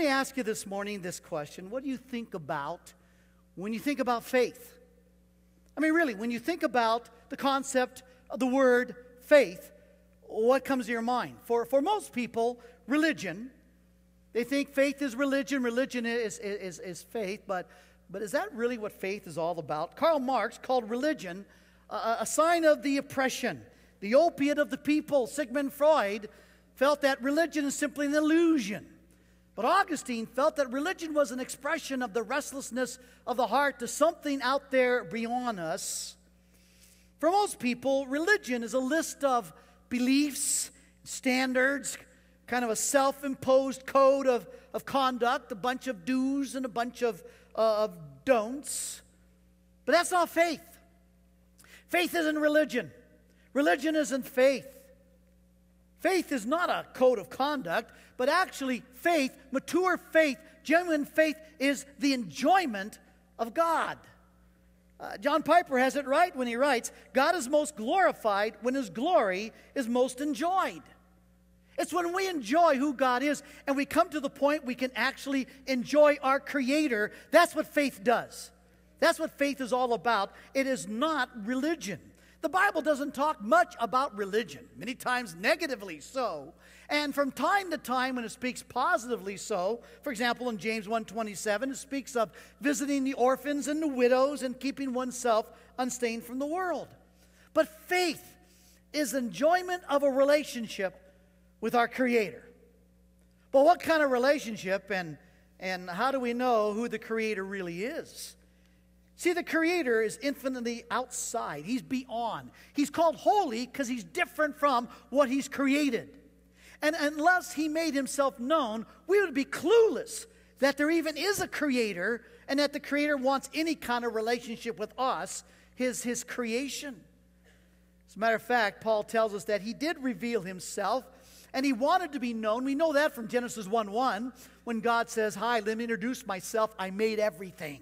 Let me ask you this morning this question What do you think about when you think about faith? I mean, really, when you think about the concept of the word faith, what comes to your mind? For, for most people, religion, they think faith is religion, religion is, is, is faith, but, but is that really what faith is all about? Karl Marx called religion a, a sign of the oppression, the opiate of the people. Sigmund Freud felt that religion is simply an illusion. But Augustine felt that religion was an expression of the restlessness of the heart to something out there beyond us. For most people, religion is a list of beliefs, standards, kind of a self imposed code of, of conduct, a bunch of do's and a bunch of, uh, of don'ts. But that's not faith. Faith isn't religion, religion isn't faith. Faith is not a code of conduct, but actually, faith, mature faith, genuine faith, is the enjoyment of God. Uh, John Piper has it right when he writes God is most glorified when his glory is most enjoyed. It's when we enjoy who God is and we come to the point we can actually enjoy our Creator. That's what faith does. That's what faith is all about. It is not religion. The Bible doesn't talk much about religion, many times negatively so. And from time to time when it speaks positively so, for example in James 1:27 it speaks of visiting the orphans and the widows and keeping oneself unstained from the world. But faith is enjoyment of a relationship with our creator. But what kind of relationship and and how do we know who the creator really is? See, the Creator is infinitely outside. He's beyond. He's called holy because He's different from what He's created. And unless he made himself known, we would be clueless that there even is a creator and that the creator wants any kind of relationship with us, his, his creation. As a matter of fact, Paul tells us that he did reveal himself and he wanted to be known. We know that from Genesis 1 1, when God says, Hi, let me introduce myself. I made everything.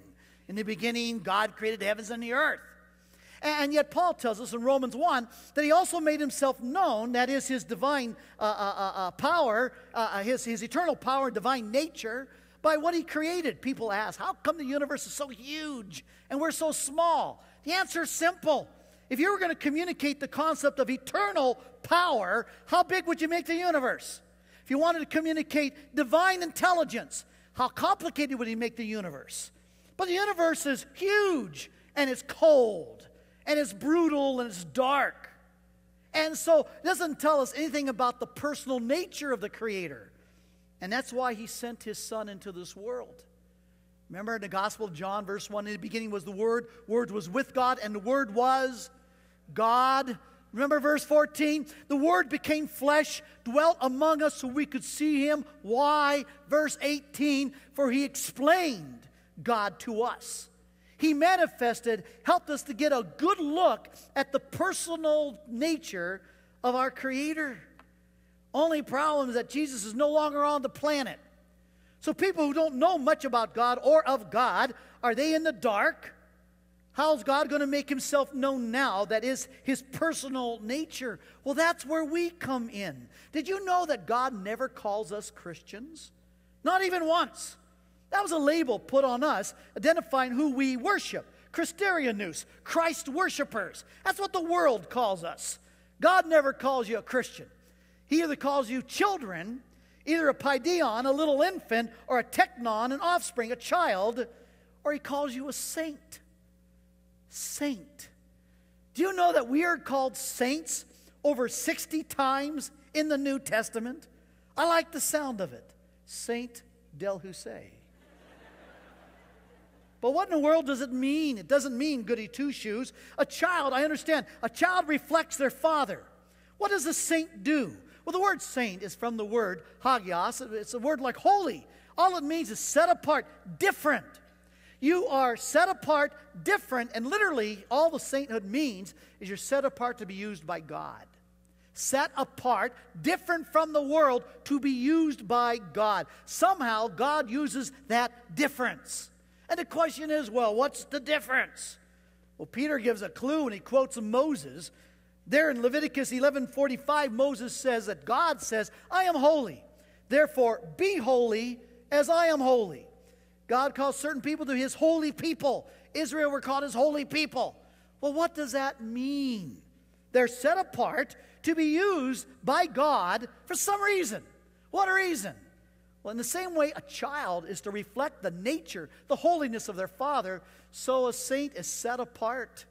In the beginning, God created the heavens and the earth. And yet, Paul tells us in Romans 1 that he also made himself known, that is, his divine uh, uh, uh, uh power, uh, uh, his, his eternal power divine nature, by what he created. People ask, how come the universe is so huge and we're so small? The answer is simple. If you were going to communicate the concept of eternal power, how big would you make the universe? If you wanted to communicate divine intelligence, how complicated would you make the universe? But the universe is huge and it's cold and it's brutal and it's dark. And so it doesn't tell us anything about the personal nature of the Creator. And that's why He sent His Son into this world. Remember in the Gospel of John, verse 1, in the beginning was the Word, Word was with God, and the Word was God. Remember verse 14? The Word became flesh, dwelt among us so we could see Him. Why? Verse 18, for He explained God to us. He manifested, helped us to get a good look at the personal nature of our Creator. Only problem is that Jesus is no longer on the planet. So people who don't know much about God or of God, are they in the dark? How's God going to make himself known now? That is his personal nature. Well, that's where we come in. Did you know that God never calls us Christians? Not even once. That was a label put on us identifying who we worship. Christorianus, Christ worshippers. That's what the world calls us. God never calls you a Christian. He either calls you children, either a paidion, a little infant, or a teknon, an offspring, a child, or he calls you a saint. Saint. Do you know that we are called saints over 60 times in the New Testament? I like the sound of it. Saint Del Hussey. But what in the world does it mean? It doesn't mean goody two shoes. A child, I understand, a child reflects their father. What does a saint do? Well, the word saint is from the word hagios. It's a word like holy. All it means is set apart, different. You are set apart, different, and literally all the sainthood means is you're set apart to be used by God. Set apart, different from the world, to be used by God. Somehow, God uses that difference. And the question is, well, what's the difference? Well, Peter gives a clue and he quotes Moses. There in Leviticus 11:45, Moses says that God says, "I am holy. Therefore, be holy as I am holy. God calls certain people to his holy people. Israel were called his holy people. Well, what does that mean? They're set apart to be used by God for some reason. What reason? Well, in the same way a child is to reflect the nature, the holiness of their father, so a saint is set apart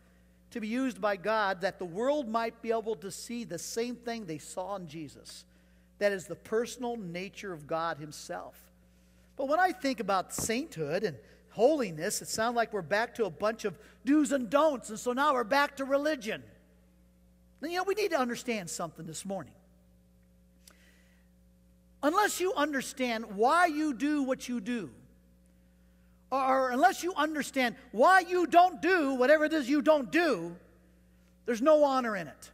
to be used by God that the world might be able to see the same thing they saw in Jesus. That is the personal nature of God Himself. But when I think about sainthood and holiness, it sounds like we're back to a bunch of do's and don'ts, and so now we're back to religion. And you know, we need to understand something this morning. Unless you understand why you do what you do, or unless you understand why you don't do whatever it is you don't do, there's no honor in it.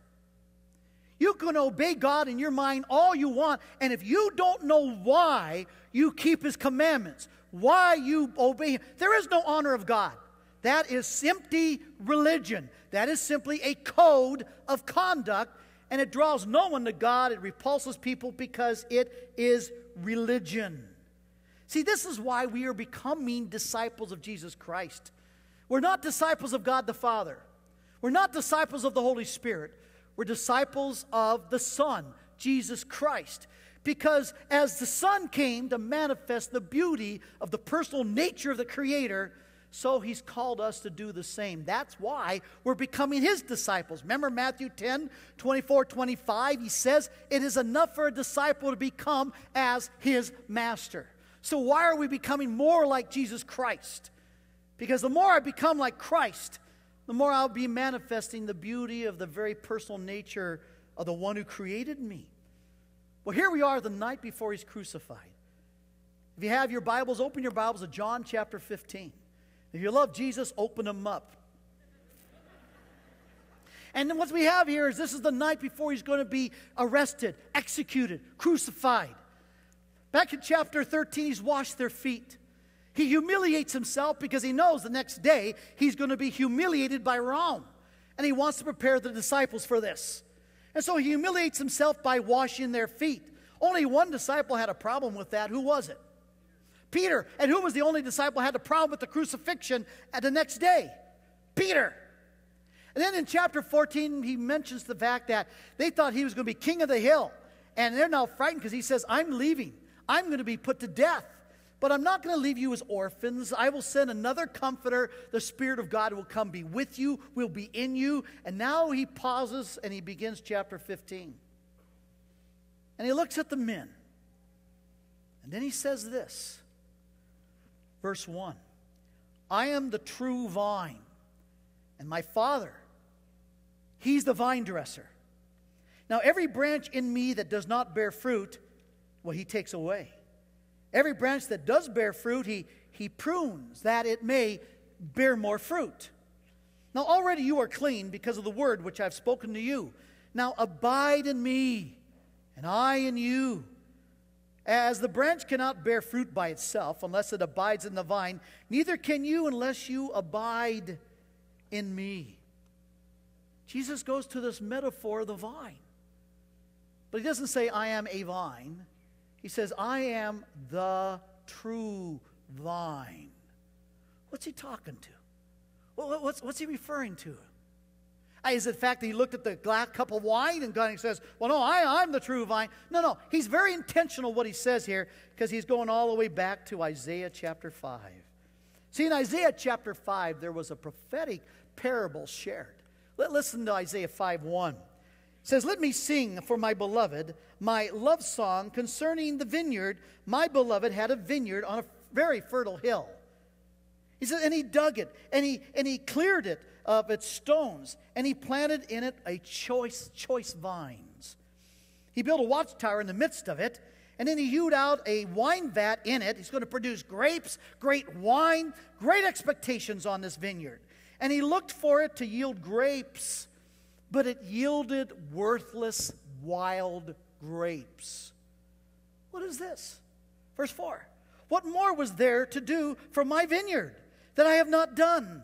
You can obey God in your mind all you want, and if you don't know why you keep His commandments, why you obey Him, there is no honor of God. That is empty religion. That is simply a code of conduct, and it draws no one to God. It repulses people because it is religion. See, this is why we are becoming disciples of Jesus Christ. We're not disciples of God the Father, we're not disciples of the Holy Spirit. We're disciples of the Son, Jesus Christ. Because as the Son came to manifest the beauty of the personal nature of the Creator, so he's called us to do the same. That's why we're becoming his disciples. Remember Matthew 10 24, 25? He says, It is enough for a disciple to become as his master. So, why are we becoming more like Jesus Christ? Because the more I become like Christ, the more I'll be manifesting the beauty of the very personal nature of the one who created me. Well, here we are the night before he's crucified. If you have your Bibles, open your Bibles to John chapter 15. If you love Jesus, open them up. And then what we have here is this is the night before he's going to be arrested, executed, crucified. Back in chapter 13, he's washed their feet. He humiliates himself because he knows the next day he's going to be humiliated by Rome. And he wants to prepare the disciples for this. And so he humiliates himself by washing their feet. Only one disciple had a problem with that. Who was it? Peter. And who was the only disciple had a problem with the crucifixion at the next day? Peter. And then in chapter 14, he mentions the fact that they thought he was going to be king of the hill. And they're now frightened because he says, I'm leaving. I'm going to be put to death. But I'm not going to leave you as orphans. I will send another comforter. The Spirit of God will come be with you, will be in you. And now he pauses and he begins chapter 15. And he looks at the men. And then he says this Verse 1 I am the true vine, and my Father, He's the vine dresser. Now, every branch in me that does not bear fruit, well, he takes away. Every branch that does bear fruit, he, he prunes that it may bear more fruit. Now, already you are clean because of the word which I've spoken to you. Now, abide in me, and I in you. As the branch cannot bear fruit by itself unless it abides in the vine, neither can you unless you abide in me. Jesus goes to this metaphor of the vine. But he doesn't say, I am a vine. He says, I am the true vine. What's he talking to? What's, what's he referring to? Is it the fact that he looked at the glass cup of wine and God says, Well, no, I, I'm the true vine? No, no. He's very intentional what he says here because he's going all the way back to Isaiah chapter 5. See, in Isaiah chapter 5, there was a prophetic parable shared. Let, listen to Isaiah 5 1 says, Let me sing for my beloved my love song concerning the vineyard. My beloved had a vineyard on a very fertile hill. He said, and he dug it, and he, and he cleared it of its stones, and he planted in it a choice, choice vines. He built a watchtower in the midst of it, and then he hewed out a wine vat in it. He's going to produce grapes, great wine, great expectations on this vineyard. And he looked for it to yield grapes but it yielded worthless wild grapes. What is this? Verse 4 What more was there to do for my vineyard that I have not done?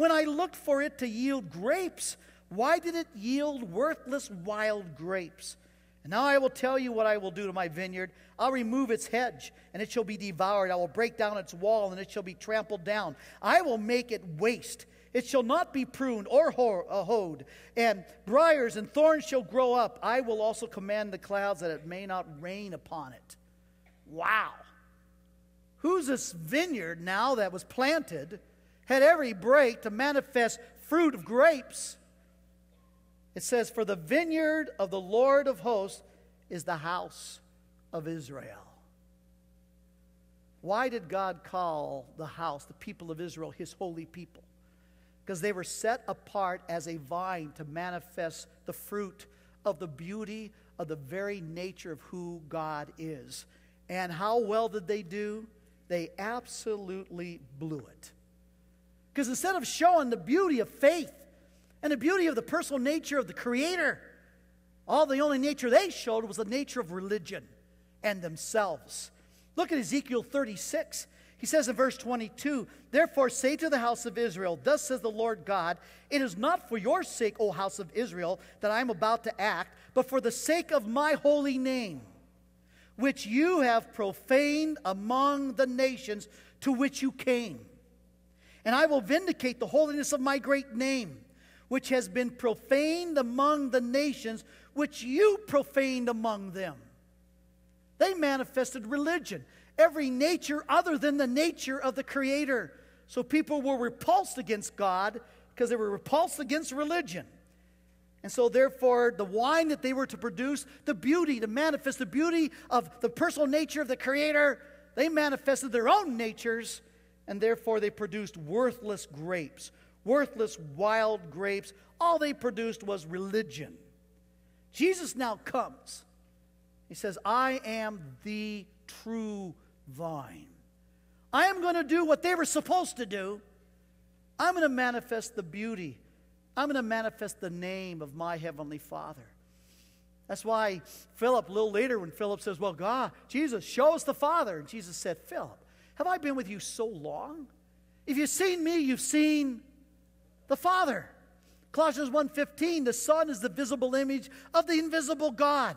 When I looked for it to yield grapes, why did it yield worthless wild grapes? And now I will tell you what I will do to my vineyard. I'll remove its hedge, and it shall be devoured. I will break down its wall, and it shall be trampled down. I will make it waste. It shall not be pruned or hoed, and briars and thorns shall grow up. I will also command the clouds that it may not rain upon it. Wow. Who's this vineyard now that was planted, had every break to manifest fruit of grapes? It says, For the vineyard of the Lord of hosts is the house of Israel. Why did God call the house, the people of Israel, his holy people? Because they were set apart as a vine to manifest the fruit of the beauty of the very nature of who God is. And how well did they do? They absolutely blew it. Because instead of showing the beauty of faith and the beauty of the personal nature of the Creator, all the only nature they showed was the nature of religion and themselves. Look at Ezekiel 36. He says in verse 22, Therefore say to the house of Israel, Thus says the Lord God, It is not for your sake, O house of Israel, that I am about to act, but for the sake of my holy name, which you have profaned among the nations to which you came. And I will vindicate the holiness of my great name, which has been profaned among the nations, which you profaned among them. They manifested religion, every nature other than the nature of the Creator. So people were repulsed against God because they were repulsed against religion. And so, therefore, the wine that they were to produce, the beauty, to manifest the beauty of the personal nature of the Creator, they manifested their own natures, and therefore they produced worthless grapes, worthless wild grapes. All they produced was religion. Jesus now comes. He says, I am the true vine. I am going to do what they were supposed to do. I'm going to manifest the beauty. I'm going to manifest the name of my Heavenly Father. That's why Philip, a little later, when Philip says, Well, God, Jesus, show us the Father. And Jesus said, Philip, have I been with you so long? If you've seen me, you've seen the Father. Colossians 1:15, the Son is the visible image of the invisible God.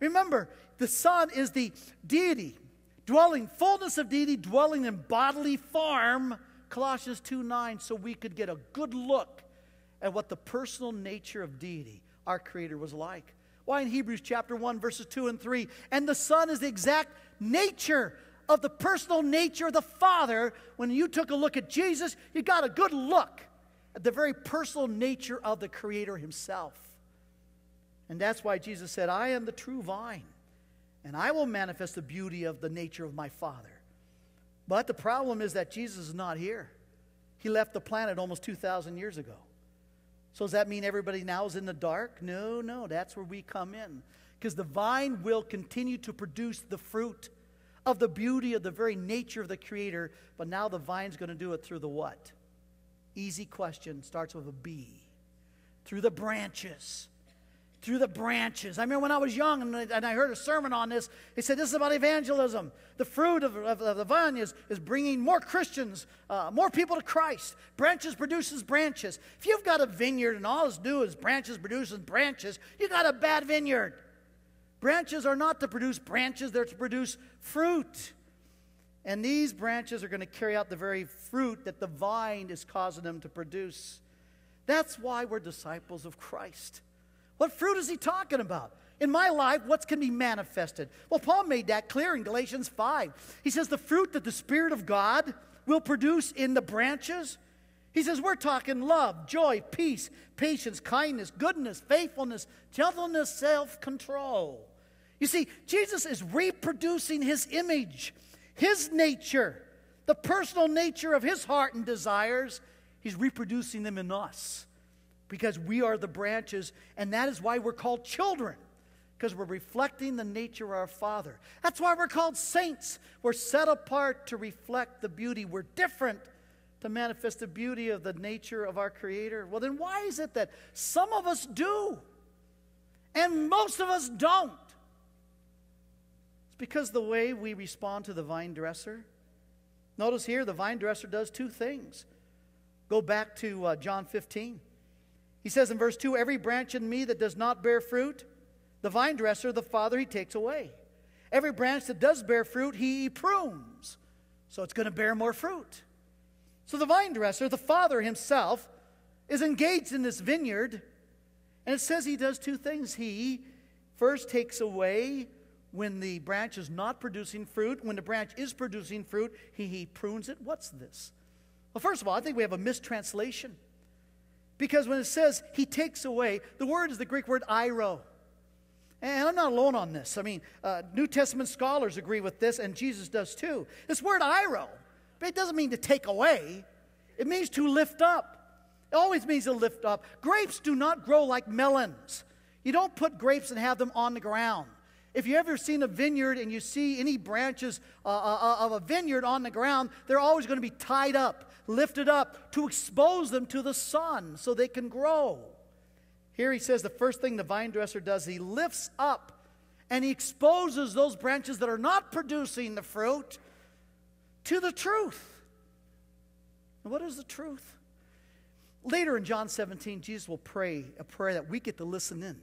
Remember, the Son is the deity, dwelling, fullness of deity, dwelling in bodily form. Colossians 2:9, so we could get a good look at what the personal nature of deity, our Creator, was like. Why in Hebrews chapter 1, verses 2 and 3, and the Son is the exact nature of the personal nature of the Father. When you took a look at Jesus, you got a good look at the very personal nature of the Creator Himself. And that's why Jesus said, I am the true vine, and I will manifest the beauty of the nature of my Father. But the problem is that Jesus is not here. He left the planet almost 2,000 years ago. So does that mean everybody now is in the dark? No, no, that's where we come in. Because the vine will continue to produce the fruit of the beauty of the very nature of the Creator, but now the vine's going to do it through the what? Easy question starts with a B. Through the branches. Through the branches. I remember when I was young and I, and I heard a sermon on this. He said, This is about evangelism. The fruit of, of, of the vine is, is bringing more Christians, uh, more people to Christ. Branches produces branches. If you've got a vineyard and all it's do is branches produces branches, you got a bad vineyard. Branches are not to produce branches, they're to produce fruit. And these branches are going to carry out the very fruit that the vine is causing them to produce. That's why we're disciples of Christ. What fruit is he talking about? In my life, what can be manifested? Well, Paul made that clear in Galatians 5. He says the fruit that the Spirit of God will produce in the branches. He says we're talking love, joy, peace, patience, kindness, goodness, faithfulness, gentleness, self control. You see, Jesus is reproducing his image his nature, the personal nature of his heart and desires, he's reproducing them in us because we are the branches, and that is why we're called children. Because we're reflecting the nature of our Father. That's why we're called saints. We're set apart to reflect the beauty. We're different to manifest the beauty of the nature of our Creator. Well, then why is it that some of us do and most of us don't? It's because the way we respond to the vine dresser. Notice here, the vine dresser does two things. Go back to uh, John 15. He says in verse 2 Every branch in me that does not bear fruit, The vine dresser, the Father, he takes away. Every branch that does bear fruit, he prunes. So it's going to bear more fruit. So the vine dresser, the Father himself, is engaged in this vineyard. And it says he does two things. He first takes away when the branch is not producing fruit. When the branch is producing fruit, he, he prunes it. What's this? Well, first of all, I think we have a mistranslation. Because when it says he takes away, the word is the Greek word airo. And I'm not alone on this. I mean, uh, New Testament scholars agree with this, and Jesus does too. This word airo, it doesn't mean to take away, it means to lift up. It always means to lift up. Grapes do not grow like melons. You don't put grapes and have them on the ground. If you ever seen a vineyard and you see any branches uh, uh, uh of a vineyard on the ground, they're always going to be tied up, lifted up to expose them to the sun so they can grow. Here he says the first thing the vine dresser does, he lifts up and he exposes those branches that are not producing the fruit to the truth. What is the truth? Later in John 17, Jesus will pray a prayer that we get to listen in.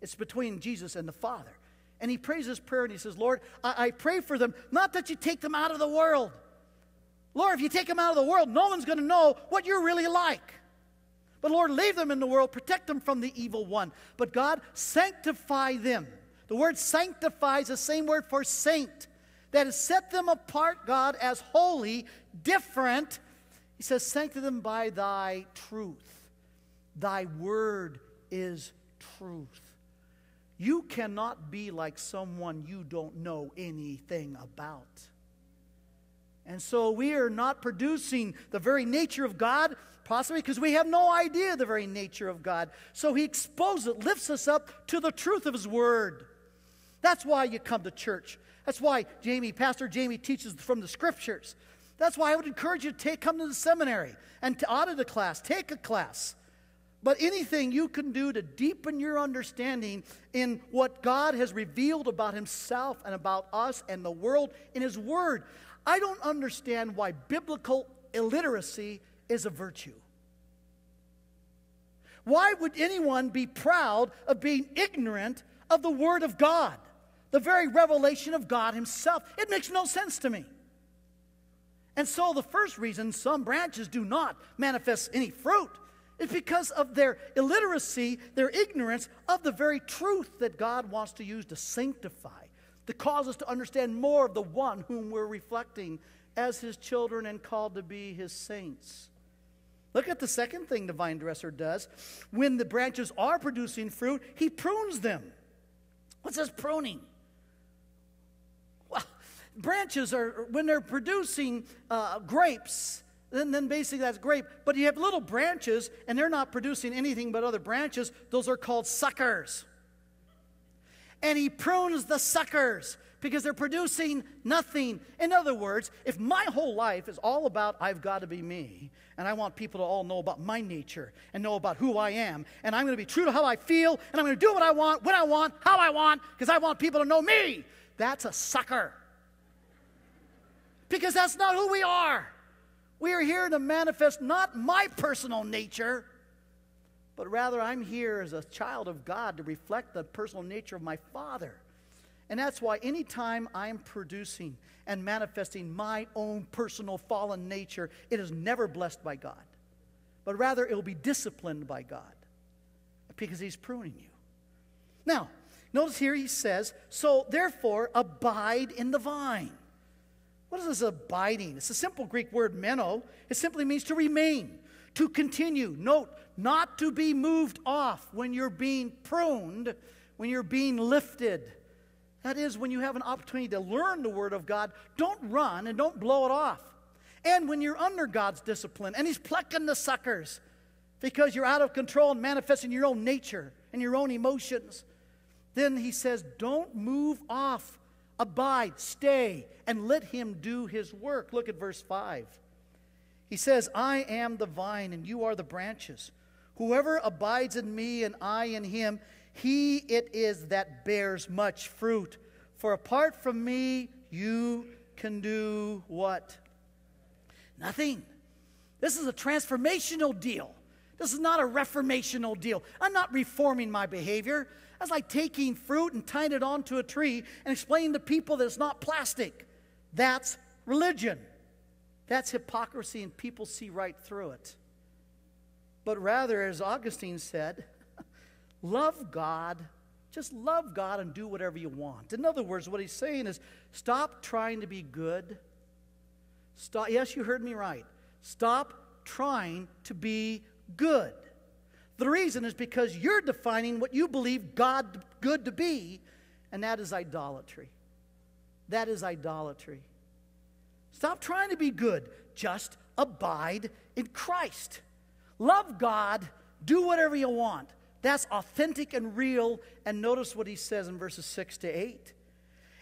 It's between Jesus and the Father. And he prays this prayer and he says, Lord, I, I pray for them, not that you take them out of the world. Lord, if you take them out of the world, no one's going to know what you're really like. But Lord, leave them in the world, protect them from the evil one. But God, sanctify them. The word sanctify is the same word for saint. That has set them apart, God, as holy, different. He says, sanctify them by thy truth. Thy word is truth. You cannot be like someone you don't know anything about. And so we are not producing the very nature of God, possibly because we have no idea the very nature of God. So he exposes it, lifts us up to the truth of his word. That's why you come to church. That's why Jamie, Pastor Jamie teaches from the scriptures. That's why I would encourage you to take, come to the seminary and to audit a class, take a class. But anything you can do to deepen your understanding in what God has revealed about Himself and about us and the world in His Word. I don't understand why biblical illiteracy is a virtue. Why would anyone be proud of being ignorant of the Word of God, the very revelation of God Himself? It makes no sense to me. And so, the first reason some branches do not manifest any fruit is because of their illiteracy, their ignorance of the very truth that God wants to use to sanctify to cause us to understand more of the one whom we're reflecting as his children and called to be his saints. Look at the second thing the vine dresser does. When the branches are producing fruit, he prunes them. What's this pruning? Well, branches are, when they're producing uh, grapes, then, then basically that's grape. But you have little branches, and they're not producing anything but other branches. Those are called suckers and he prunes the suckers because they're producing nothing. In other words, if my whole life is all about I've got to be me, and I want people to all know about my nature and know about who I am, and I'm going to be true to how I feel, and I'm going to do what I want, when I want, how I want, because I want people to know me, that's a sucker. Because that's not who we are. We are here to manifest not my personal nature but rather I'm here as a child of God to reflect the personal nature of my Father. And that's why anytime I'm producing and manifesting my own personal fallen nature, it is never blessed by God, but rather it will be disciplined by God because He's pruning you. Now, notice here he says, So therefore, abide in the vine. What is this abiding? It's a simple Greek word, meno. It simply means to remain, to continue. Note, not to be moved off when you're being pruned, when you're being lifted. That is, when you have an opportunity to learn the Word of God, don't run and don't blow it off. And when you're under God's discipline and He's plucking the suckers because you're out of control and manifesting your own nature and your own emotions, then He says, don't move off. Abide, stay, and let Him do His work. Look at verse 5. He says, I am the vine and you are the branches. Whoever abides in me and I in him, he it is that bears much fruit. For apart from me, you can do what? Nothing. This is a transformational deal. This is not a reformational deal. I'm not reforming my behavior. That's like taking fruit and tying it onto a tree and explaining to people that it's not plastic. That's religion. That's hypocrisy, and people see right through it. But rather, as Augustine said, love God. Just love God and do whatever you want. In other words, what he's saying is stop trying to be good. Stop, yes, you heard me right. Stop trying to be good. The reason is because you're defining what you believe God good to be, and that is idolatry. That is idolatry. Stop trying to be good. Just abide in Christ. Love God. Do whatever you want. That's authentic and real. And notice what he says in verses 6 to 8.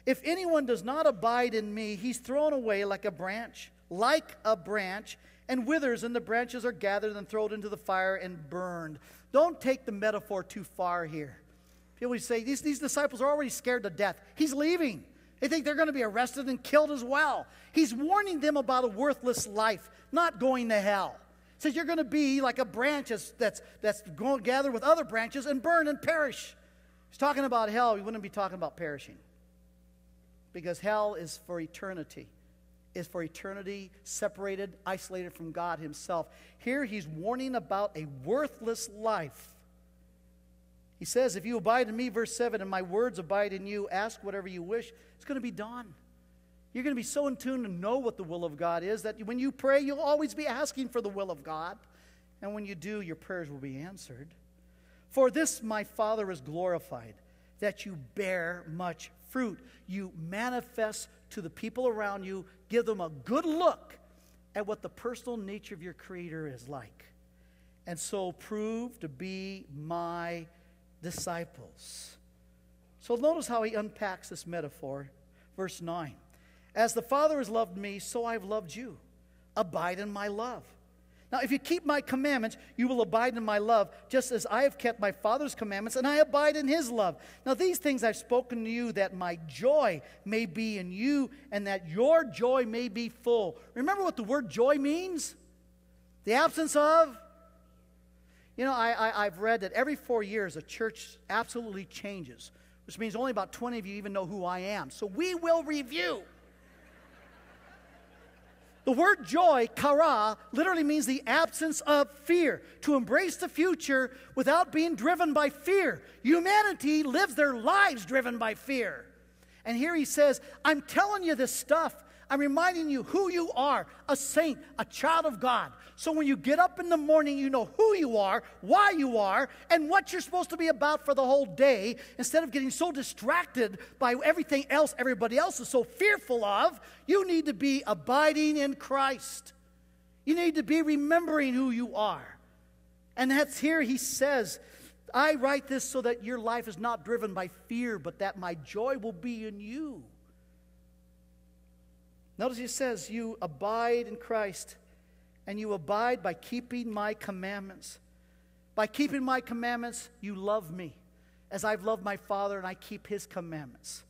If anyone does not abide in me, he's thrown away like a branch, like a branch, and withers, and the branches are gathered and thrown into the fire and burned. Don't take the metaphor too far here. People say these, these disciples are already scared to death. He's leaving. They think they're going to be arrested and killed as well. He's warning them about a worthless life, not going to hell. He says you're going to be like a branch that's, that's, going to gather with other branches and burn and perish. He's talking about hell. He wouldn't be talking about perishing. Because hell is for eternity, is for eternity separated, isolated from God Himself. Here he's warning about a worthless life. He says, If you abide in me, verse 7, and my words abide in you, ask whatever you wish, it's going to be done. You're going to be so in tune to know what the will of God is that when you pray, you'll always be asking for the will of God. And when you do, your prayers will be answered. For this my Father is glorified, that you bear much fruit. You manifest to the people around you, give them a good look at what the personal nature of your Creator is like. And so prove to be my disciples. So notice how he unpacks this metaphor. Verse 9 As the Father has loved me, so I've loved you. Abide in my love. Now, if you keep my commandments, you will abide in my love, just as I have kept my Father's commandments, and I abide in his love. Now, these things I've spoken to you, that my joy may be in you, and that your joy may be full. Remember what the word joy means? The absence of you know, I, I, have read that every four years a church absolutely changes, which means only about 20 of you even know who I am. So we will review. The word joy, kara, literally means the absence of fear, to embrace the future without being driven by fear. Humanity lives their lives driven by fear. And here he says, I'm telling you this stuff I'm reminding you who you are a saint, a child of God. So when you get up in the morning, you know who you are, why you are, and what you're supposed to be about for the whole day. Instead of getting so distracted by everything else everybody else is so fearful of, you need to be abiding in Christ. You need to be remembering who you are. And that's here he says, I write this so that your life is not driven by fear, but that my joy will be in you. Notice he says, You abide in Christ, and you abide by keeping my commandments. By keeping my commandments, you love me, as I've loved my Father, and I keep his commandments.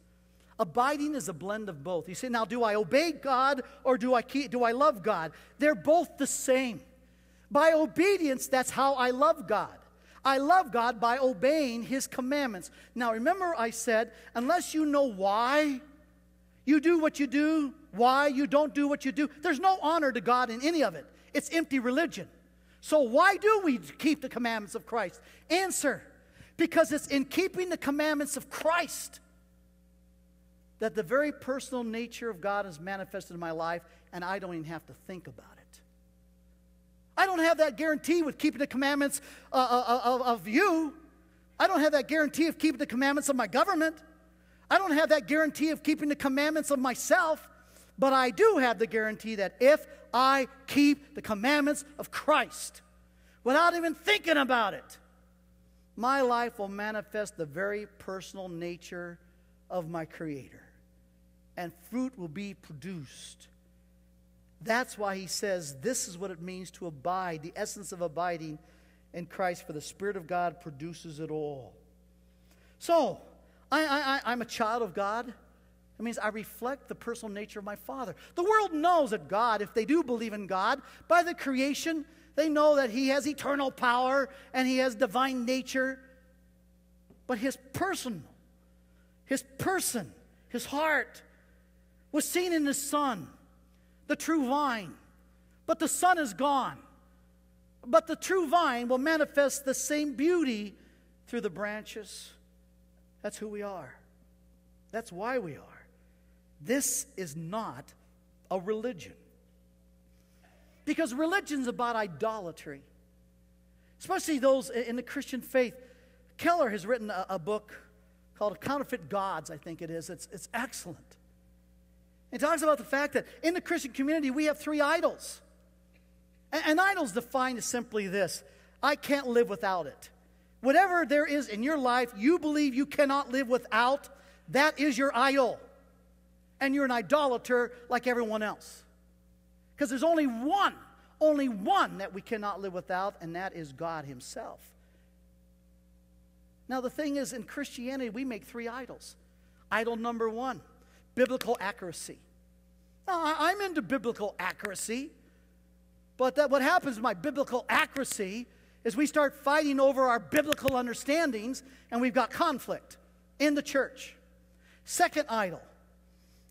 Abiding is a blend of both. You say, now, do I obey God or do I, keep, do I love God? They're both the same. By obedience, that's how I love God. I love God by obeying his commandments. Now, remember, I said, unless you know why you do what you do, why you don't do what you do. There's no honor to God in any of it. It's empty religion. So, why do we keep the commandments of Christ? Answer because it's in keeping the commandments of Christ that the very personal nature of God is manifested in my life, and I don't even have to think about it. I don't have that guarantee with keeping the commandments uh, uh, uh of, of you. I don't have that guarantee of keeping the commandments of my government. I don't have that guarantee of keeping the commandments of myself. But I do have the guarantee that if I keep the commandments of Christ without even thinking about it, my life will manifest the very personal nature of my Creator, and fruit will be produced. That's why he says this is what it means to abide, the essence of abiding in Christ, for the Spirit of God produces it all. So, I, I, I'm a child of God. It means I reflect the personal nature of my Father. The world knows that God, if they do believe in God, by the creation, they know that He has eternal power and He has divine nature. but his personal, his person, his heart was seen in his son, the true vine. But the son is gone. But the true vine will manifest the same beauty through the branches. That's who we are. That's why we are. This is not a religion. Because religion's about idolatry, especially those in the Christian faith. Keller has written a, a book called Counterfeit Gods, I think it is. It's, it's excellent. It talks about the fact that in the Christian community we have three idols. And, and idols defined as simply this I can't live without it. Whatever there is in your life you believe you cannot live without, that is your idol. And you're an idolater like everyone else. Because there's only one, only one that we cannot live without, and that is God Himself. Now, the thing is, in Christianity, we make three idols. Idol number one, biblical accuracy. Now, I'm into biblical accuracy, but that what happens with my biblical accuracy is we start fighting over our biblical understandings, and we've got conflict in the church. Second idol,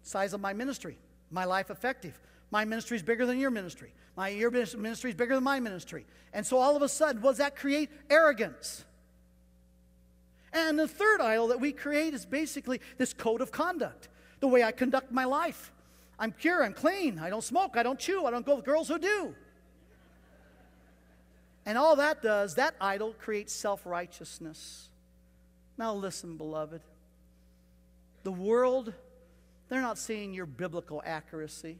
size of my ministry, my life effective. My ministry is bigger than your ministry. My your ministry is bigger than my ministry. And so all of a sudden, what does that create? Arrogance. And the third idol that we create is basically this code of conduct, the way I conduct my life. I'm pure, I'm clean, I don't smoke, I don't chew, I don't go with girls who do. And all that does, that idol creates self righteousness. Now, listen, beloved. The world, they're not seeing your biblical accuracy.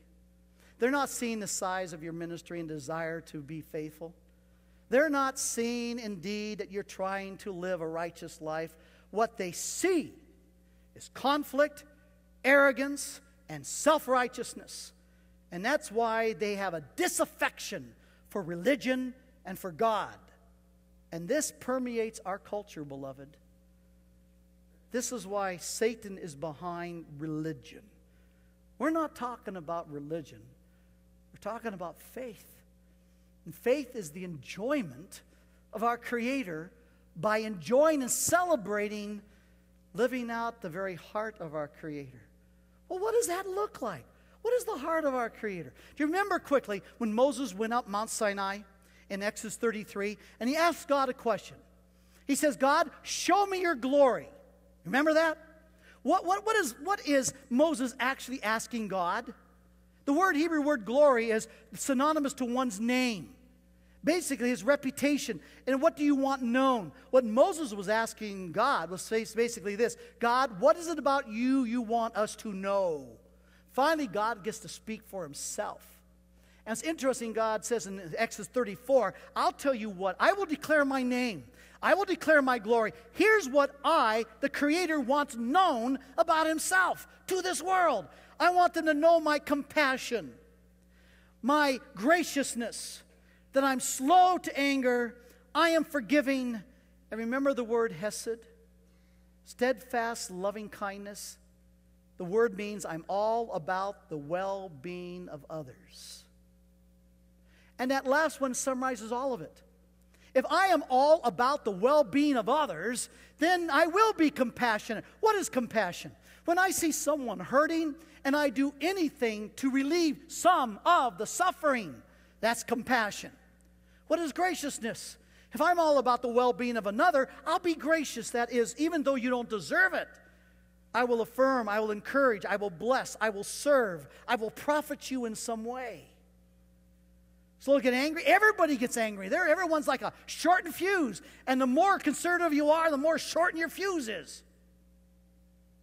They're not seeing the size of your ministry and desire to be faithful. They're not seeing indeed that you're trying to live a righteous life. What they see is conflict, arrogance, and self righteousness. And that's why they have a disaffection for religion and for God. And this permeates our culture, beloved. This is why Satan is behind religion. We're not talking about religion, we're talking about faith. And faith is the enjoyment of our Creator by enjoying and celebrating living out the very heart of our Creator. Well, what does that look like? What is the heart of our Creator? Do you remember quickly when Moses went up Mount Sinai in Exodus 33 and he asks God a question? He says, God, show me your glory. Remember that? What, what, what, is, what is Moses actually asking God? The word Hebrew word glory is synonymous to one's name. Basically, his reputation. And what do you want known? What Moses was asking God was basically this God, what is it about you you want us to know? Finally, God gets to speak for himself. And it's interesting, God says in Exodus 34, I'll tell you what, I will declare my name. I will declare my glory. Here's what I, the Creator, wants known about Himself to this world. I want them to know my compassion, my graciousness, that I'm slow to anger, I am forgiving. And remember the word hesed? Steadfast, loving kindness. The word means I'm all about the well being of others. And that last one summarizes all of it. If I am all about the well being of others, then I will be compassionate. What is compassion? When I see someone hurting and I do anything to relieve some of the suffering, that's compassion. What is graciousness? If I'm all about the well being of another, I'll be gracious. That is, even though you don't deserve it, I will affirm, I will encourage, I will bless, I will serve, I will profit you in some way. So get angry. Everybody gets angry. There, everyone's like a shortened fuse. And the more conservative you are, the more shortened your fuse is.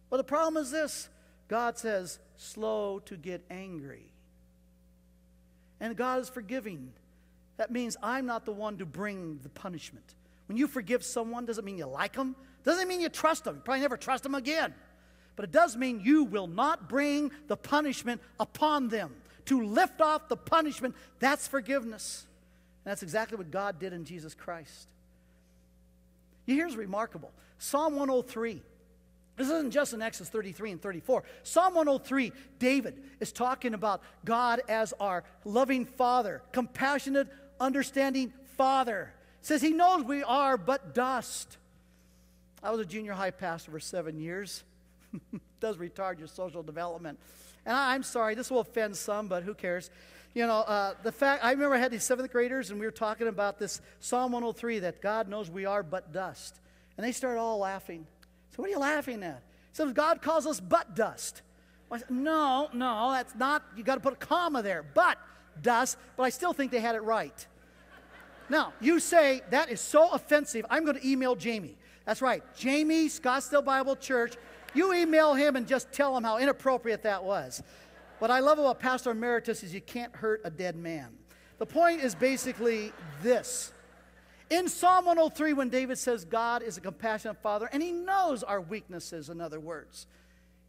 But the problem is this God says, slow to get angry. And God is forgiving. That means I'm not the one to bring the punishment. When you forgive someone, doesn't mean you like them, doesn't mean you trust them. You probably never trust them again. But it does mean you will not bring the punishment upon them. To lift off the punishment, that's forgiveness. And that's exactly what God did in Jesus Christ. Here's remarkable Psalm 103 this isn't just in Exodus 33 and 34. Psalm 103, David is talking about God as our loving Father, compassionate, understanding Father. says he knows we are but dust. I was a junior high pastor for seven years. does retard your social development. And I, am sorry, this will offend some, but who cares? You know, uh, the fact, I remember I had these seventh graders and we were talking about this Psalm 103 that God knows we are but dust. And they started all laughing. So, what are you laughing at? Said, God calls us but dust. I said, no, no, that's not, you got to put a comma there. But dust, but I still think they had it right. Now, you say, that is so offensive, I'm going to email Jamie. That's right, Jamie, Scottsdale Bible Church. You email him and just tell him how inappropriate that was. What I love about Pastor Emeritus is you can't hurt a dead man. The point is basically this. In Psalm 103, when David says God is a compassionate father, and he knows our weaknesses, in other words,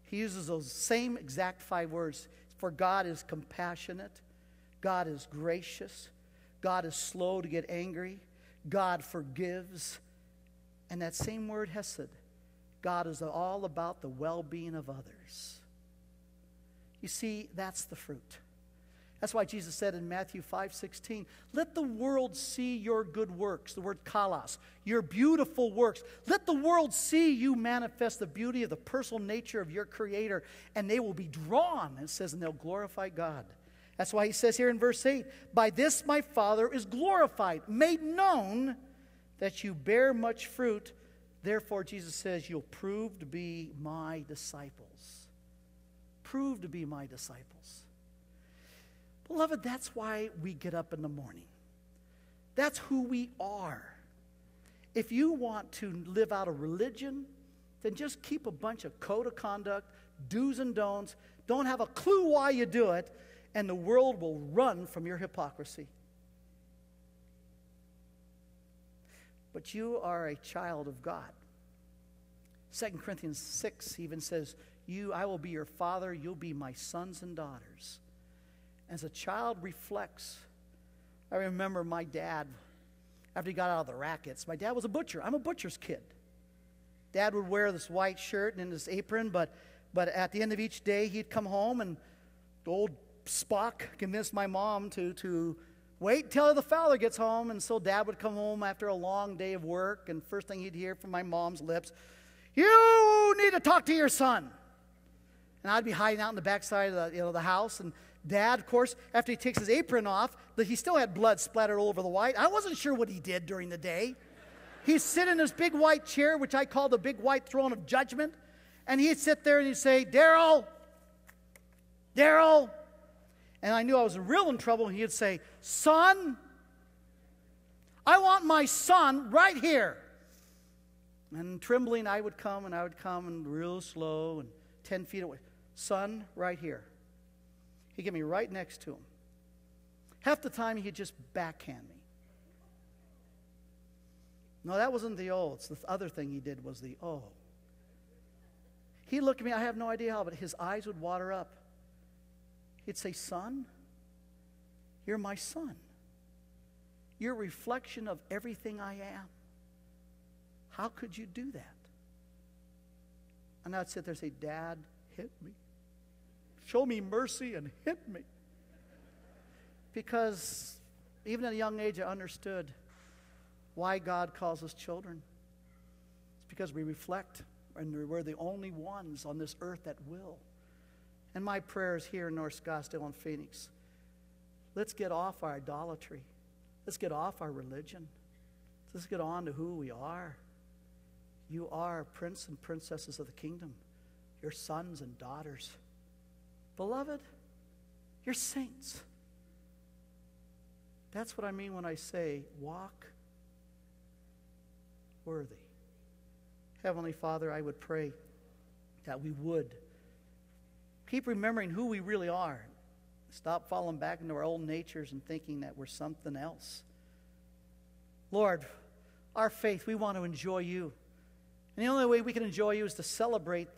he uses those same exact five words. For God is compassionate, God is gracious, God is slow to get angry, God forgives. And that same word, Hesed, God is all about the well being of others. You see, that's the fruit. That's why Jesus said in Matthew 5 16, let the world see your good works, the word kalos, your beautiful works. Let the world see you manifest the beauty of the personal nature of your Creator, and they will be drawn, it says, and they'll glorify God. That's why he says here in verse 8, By this my Father is glorified, made known that you bear much fruit Therefore, Jesus says, You'll prove to be my disciples. Prove to be my disciples. Beloved, that's why we get up in the morning. That's who we are. If you want to live out a religion, then just keep a bunch of code of conduct, do's and don'ts. Don't have a clue why you do it, and the world will run from your hypocrisy. But you are a child of God. 2 Corinthians 6 even says, You, I will be your father, you'll be my sons and daughters. As a child reflects, I remember my dad, after he got out of the rackets, my dad was a butcher. I'm a butcher's kid. Dad would wear this white shirt and his apron, but, but at the end of each day, he'd come home and old Spock convinced my mom to, to Wait till the father gets home. And so dad would come home after a long day of work, and first thing he'd hear from my mom's lips, You need to talk to your son. And I'd be hiding out in the backside of the, you know, the house. And dad, of course, after he takes his apron off, he still had blood splattered all over the white. I wasn't sure what he did during the day. He'd sit in his big white chair, which I call the big white throne of judgment. And he'd sit there and he'd say, Daryl, Daryl, and I knew I was real in trouble, he'd say, Son, I want my son right here. And trembling, I would come and I would come and real slow and 10 feet away. Son, right here. He'd get me right next to him. Half the time, he'd just backhand me. No, that wasn't the oh. It's the other thing he did was the oh. He'd look at me, I have no idea how, but his eyes would water up. He'd say, Son, you're my son. You're a reflection of everything I am. How could you do that? And I'd sit there and say, Dad, hit me. Show me mercy and hit me. Because even at a young age, I understood why God calls us children. It's because we reflect, and we're the only ones on this earth that will. And my prayers here in North Scottsdale and Phoenix let's get off our idolatry. Let's get off our religion. Let's get on to who we are. You are prince and princesses of the kingdom. You're sons and daughters. Beloved, you're saints. That's what I mean when I say walk worthy. Heavenly Father, I would pray that we would Keep remembering who we really are. Stop falling back into our old natures and thinking that we're something else. Lord, our faith, we want to enjoy you. And the only way we can enjoy you is to celebrate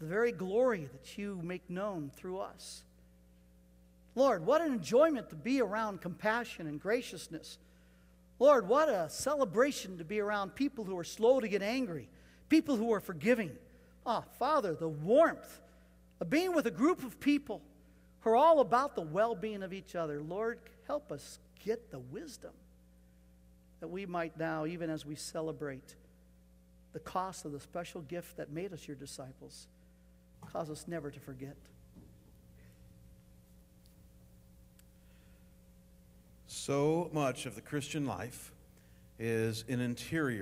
the very glory that you make known through us. Lord, what an enjoyment to be around compassion and graciousness. Lord, what a celebration to be around people who are slow to get angry, people who are forgiving. Ah, oh, Father, the warmth of being with a group of people who are all about the well being of each other. Lord, help us get the wisdom that we might now, even as we celebrate the cost of the special gift that made us your disciples, cause us never to forget. So much of the Christian life is an interior.